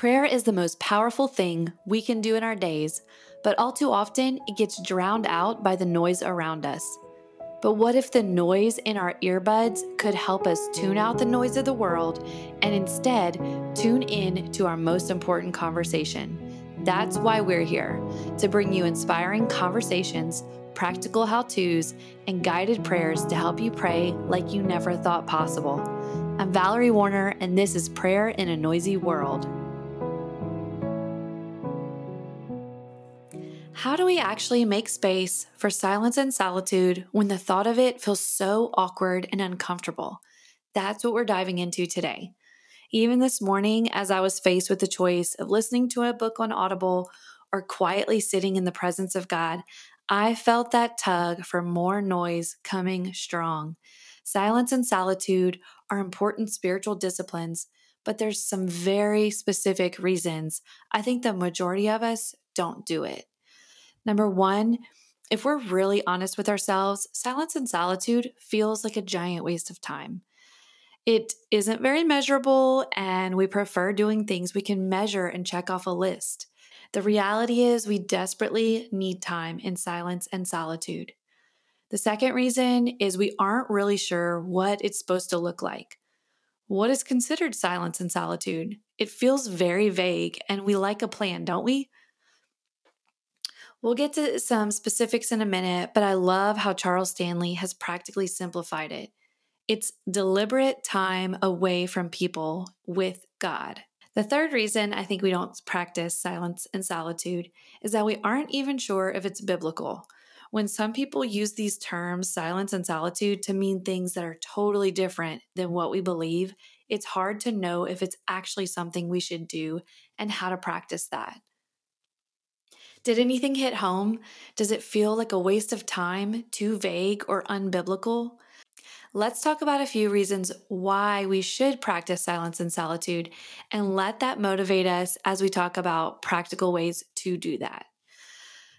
Prayer is the most powerful thing we can do in our days, but all too often it gets drowned out by the noise around us. But what if the noise in our earbuds could help us tune out the noise of the world and instead tune in to our most important conversation? That's why we're here to bring you inspiring conversations, practical how to's, and guided prayers to help you pray like you never thought possible. I'm Valerie Woerner, and this is Prayer in a Noisy World. How do we actually make space for silence and solitude when the thought of it feels so awkward and uncomfortable? That's what we're diving into today. Even this morning, as I was faced with the choice of listening to a book on Audible or quietly sitting in the presence of God, I felt that tug for more noise coming strong. Silence and solitude are important spiritual disciplines, but there's some very specific reasons I think the majority of us don't do it. Number one, if we're really honest with ourselves, silence and solitude feels like a giant waste of time. It isn't very measurable, and we prefer doing things we can measure and check off a list. The reality is, we desperately need time in silence and solitude. The second reason is we aren't really sure what it's supposed to look like. What is considered silence and solitude? It feels very vague, and we like a plan, don't we? We'll get to some specifics in a minute, but I love how Charles Stanley has practically simplified it. It's deliberate time away from people with God. The third reason I think we don't practice silence and solitude is that we aren't even sure if it's biblical. When some people use these terms, silence and solitude, to mean things that are totally different than what we believe, it's hard to know if it's actually something we should do and how to practice that. Did anything hit home? Does it feel like a waste of time, too vague, or unbiblical? Let's talk about a few reasons why we should practice silence and solitude and let that motivate us as we talk about practical ways to do that.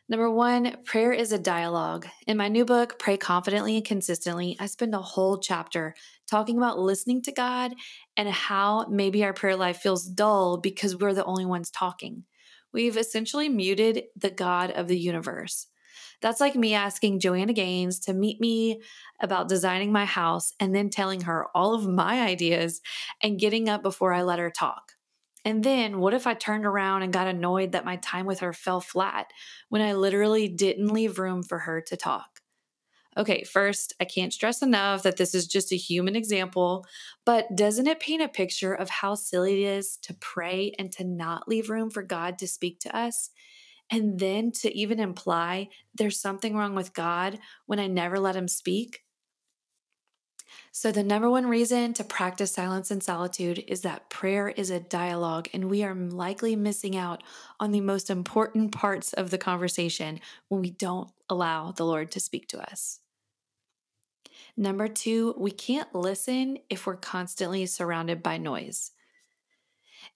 Number one, prayer is a dialogue. In my new book, Pray Confidently and Consistently, I spend a whole chapter talking about listening to God and how maybe our prayer life feels dull because we're the only ones talking we've essentially muted the God of the universe. That's like me asking Joanna Gaines to meet me about designing my house and then telling her all of my ideas and getting up before I let her talk. And then what if I turned around and got annoyed that my time with her fell flat when I literally didn't leave room for her to talk? Okay, first, I can't stress enough that this is just a human example, but doesn't it paint a picture of how silly it is to pray and to not leave room for God to speak to us? And then to even imply there's something wrong with God when I never let him speak? So, the number one reason to practice silence and solitude is that prayer is a dialogue, and we are likely missing out on the most important parts of the conversation when we don't allow the Lord to speak to us. Number two, we can't listen if we're constantly surrounded by noise.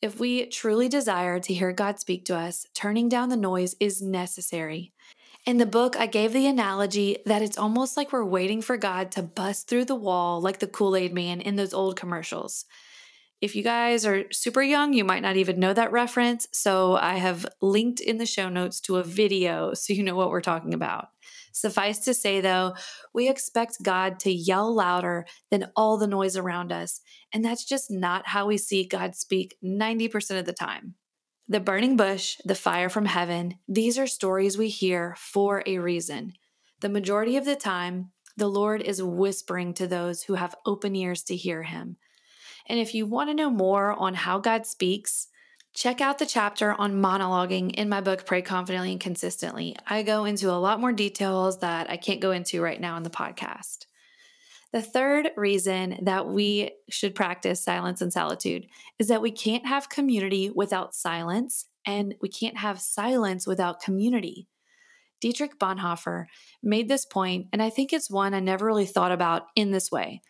If we truly desire to hear God speak to us, turning down the noise is necessary. In the book, I gave the analogy that it's almost like we're waiting for God to bust through the wall like the Kool Aid Man in those old commercials. If you guys are super young, you might not even know that reference. So I have linked in the show notes to a video so you know what we're talking about. Suffice to say, though, we expect God to yell louder than all the noise around us. And that's just not how we see God speak 90% of the time. The burning bush, the fire from heaven, these are stories we hear for a reason. The majority of the time, the Lord is whispering to those who have open ears to hear him. And if you want to know more on how God speaks, Check out the chapter on monologuing in my book, Pray Confidently and Consistently. I go into a lot more details that I can't go into right now in the podcast. The third reason that we should practice silence and solitude is that we can't have community without silence, and we can't have silence without community. Dietrich Bonhoeffer made this point, and I think it's one I never really thought about in this way.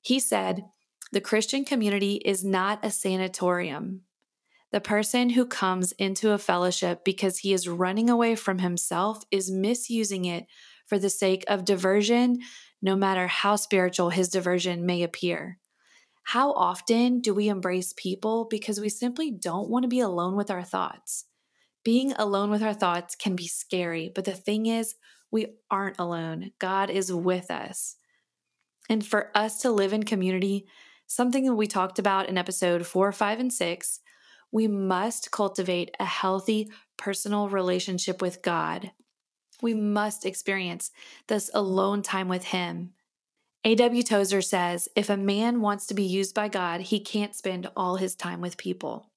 He said, The Christian community is not a sanatorium, the person who comes into a fellowship because he is running away from himself is misusing it for the sake of diversion, no matter how spiritual his diversion may appear. How often do we embrace people because we simply don't want to be alone with our thoughts? Being alone with our thoughts can be scary, but the thing is, we aren't alone. God is with us. And for us to live in community, something that we talked about in episode four, five, and six, we must cultivate a healthy personal relationship with God. We must experience this alone time with Him. A.W. Tozer says if a man wants to be used by God, he can't spend all his time with people.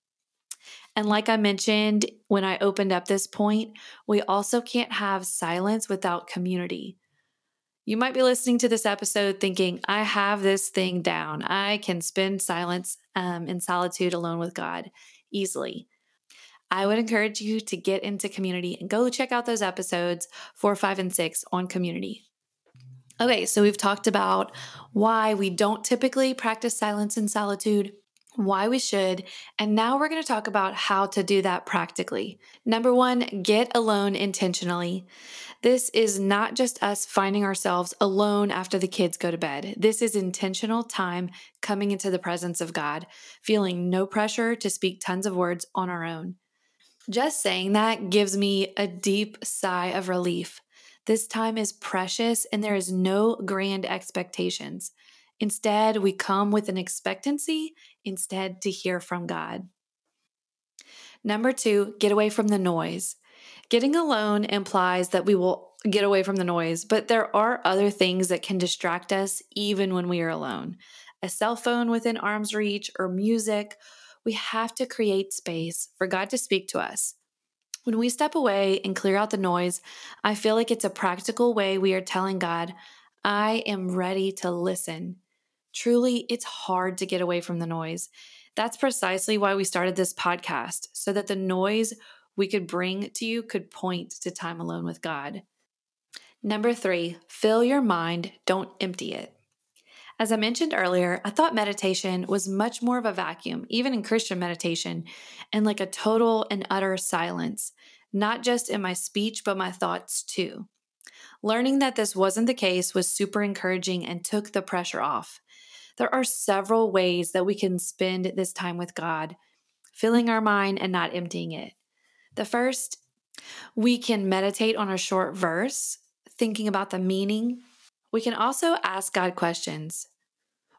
And like I mentioned when I opened up this point, we also can't have silence without community. You might be listening to this episode thinking, I have this thing down. I can spend silence um, in solitude alone with God easily. I would encourage you to get into community and go check out those episodes four, five, and six on community. Okay, so we've talked about why we don't typically practice silence and solitude, why we should, and now we're going to talk about how to do that practically. Number one, get alone intentionally. This is not just us finding ourselves alone after the kids go to bed. This is intentional time coming into the presence of God, feeling no pressure to speak tons of words on our own. Just saying that gives me a deep sigh of relief. This time is precious and there is no grand expectations. Instead, we come with an expectancy instead to hear from God. Number two, get away from the noise. Getting alone implies that we will get away from the noise, but there are other things that can distract us even when we are alone. A cell phone within arm's reach or music. We have to create space for God to speak to us. When we step away and clear out the noise, I feel like it's a practical way we are telling God, I am ready to listen. Truly, it's hard to get away from the noise. That's precisely why we started this podcast, so that the noise we could bring to you could point to time alone with God. Number three, fill your mind, don't empty it. As I mentioned earlier, I thought meditation was much more of a vacuum, even in Christian meditation, and like a total and utter silence, not just in my speech, but my thoughts too. Learning that this wasn't the case was super encouraging and took the pressure off. There are several ways that we can spend this time with God, filling our mind and not emptying it. The first, we can meditate on a short verse, thinking about the meaning. We can also ask God questions.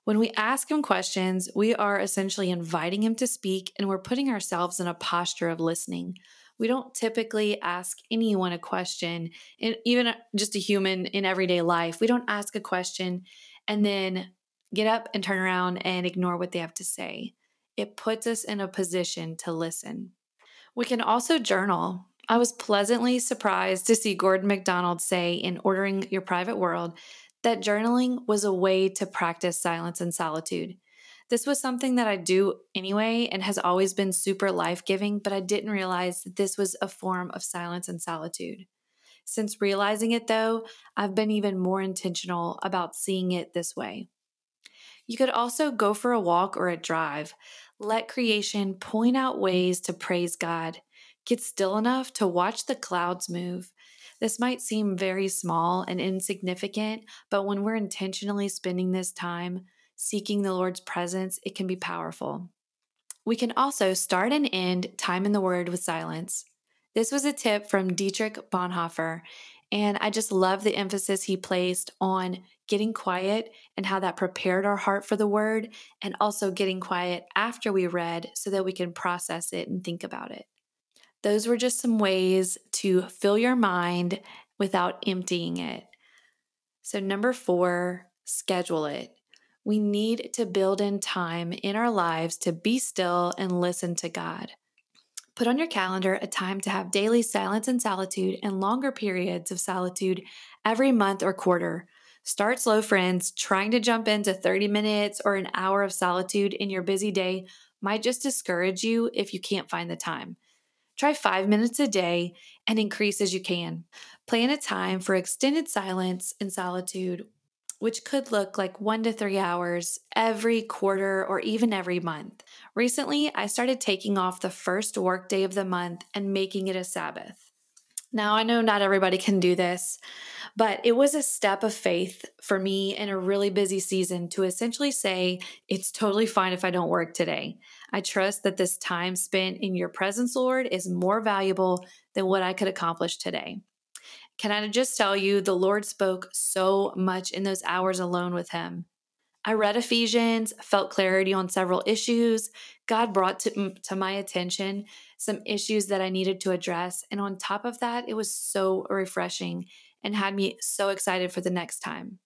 When we ask him questions, we are essentially inviting him to speak and we're putting ourselves in a posture of listening. We don't typically ask anyone a question, even just a human in everyday life. We don't ask a question and then get up and turn around and ignore what they have to say. It puts us in a position to listen. We can also journal. I was pleasantly surprised to see Gordon MacDonald say in Ordering Your Private World that journaling was a way to practice silence and solitude. This was something that I do anyway and has always been super life giving, but I didn't realize that this was a form of silence and solitude. Since realizing it, though, I've been even more intentional about seeing it this way. You could also go for a walk or a drive. Let creation point out ways to praise God. Get still enough to watch the clouds move. This might seem very small and insignificant, but when we're intentionally spending this time seeking the Lord's presence, it can be powerful. We can also start and end time in the Word with silence. This was a tip from Dietrich Bonhoeffer, and I just love the emphasis he placed on getting quiet and how that prepared our heart for the Word, and also getting quiet after we read so that we can process it and think about it. Those were just some ways to fill your mind without emptying it. So, number four, schedule it. We need to build in time in our lives to be still and listen to God. Put on your calendar a time to have daily silence and solitude and longer periods of solitude every month or quarter. Start slow, friends. Trying to jump into 30 minutes or an hour of solitude in your busy day might just discourage you if you can't find the time. Try five minutes a day and increase as you can. Plan a time for extended silence and solitude, which could look like one to three hours every quarter or even every month. Recently, I started taking off the first workday of the month and making it a Sabbath. Now, I know not everybody can do this, but it was a step of faith for me in a really busy season to essentially say, it's totally fine if I don't work today. I trust that this time spent in your presence, Lord, is more valuable than what I could accomplish today. Can I just tell you, the Lord spoke so much in those hours alone with Him. I read Ephesians, felt clarity on several issues. God brought to, to my attention some issues that I needed to address. And on top of that, it was so refreshing and had me so excited for the next time.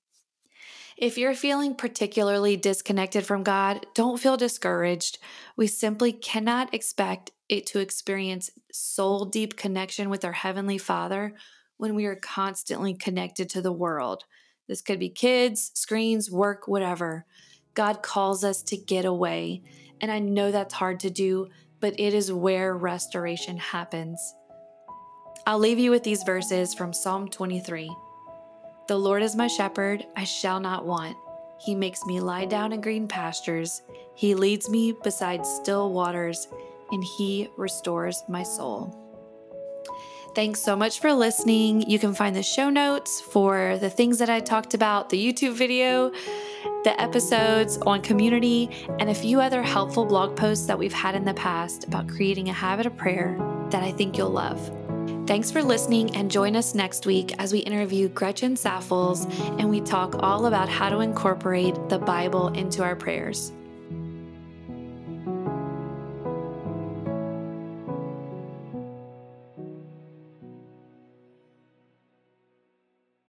If you're feeling particularly disconnected from God, don't feel discouraged. We simply cannot expect it to experience soul deep connection with our Heavenly Father when we are constantly connected to the world. This could be kids, screens, work, whatever. God calls us to get away. And I know that's hard to do, but it is where restoration happens. I'll leave you with these verses from Psalm 23. The Lord is my shepherd, I shall not want. He makes me lie down in green pastures. He leads me beside still waters, and He restores my soul. Thanks so much for listening. You can find the show notes for the things that I talked about, the YouTube video, the episodes on community, and a few other helpful blog posts that we've had in the past about creating a habit of prayer that I think you'll love. Thanks for listening and join us next week as we interview Gretchen Saffels and we talk all about how to incorporate the Bible into our prayers.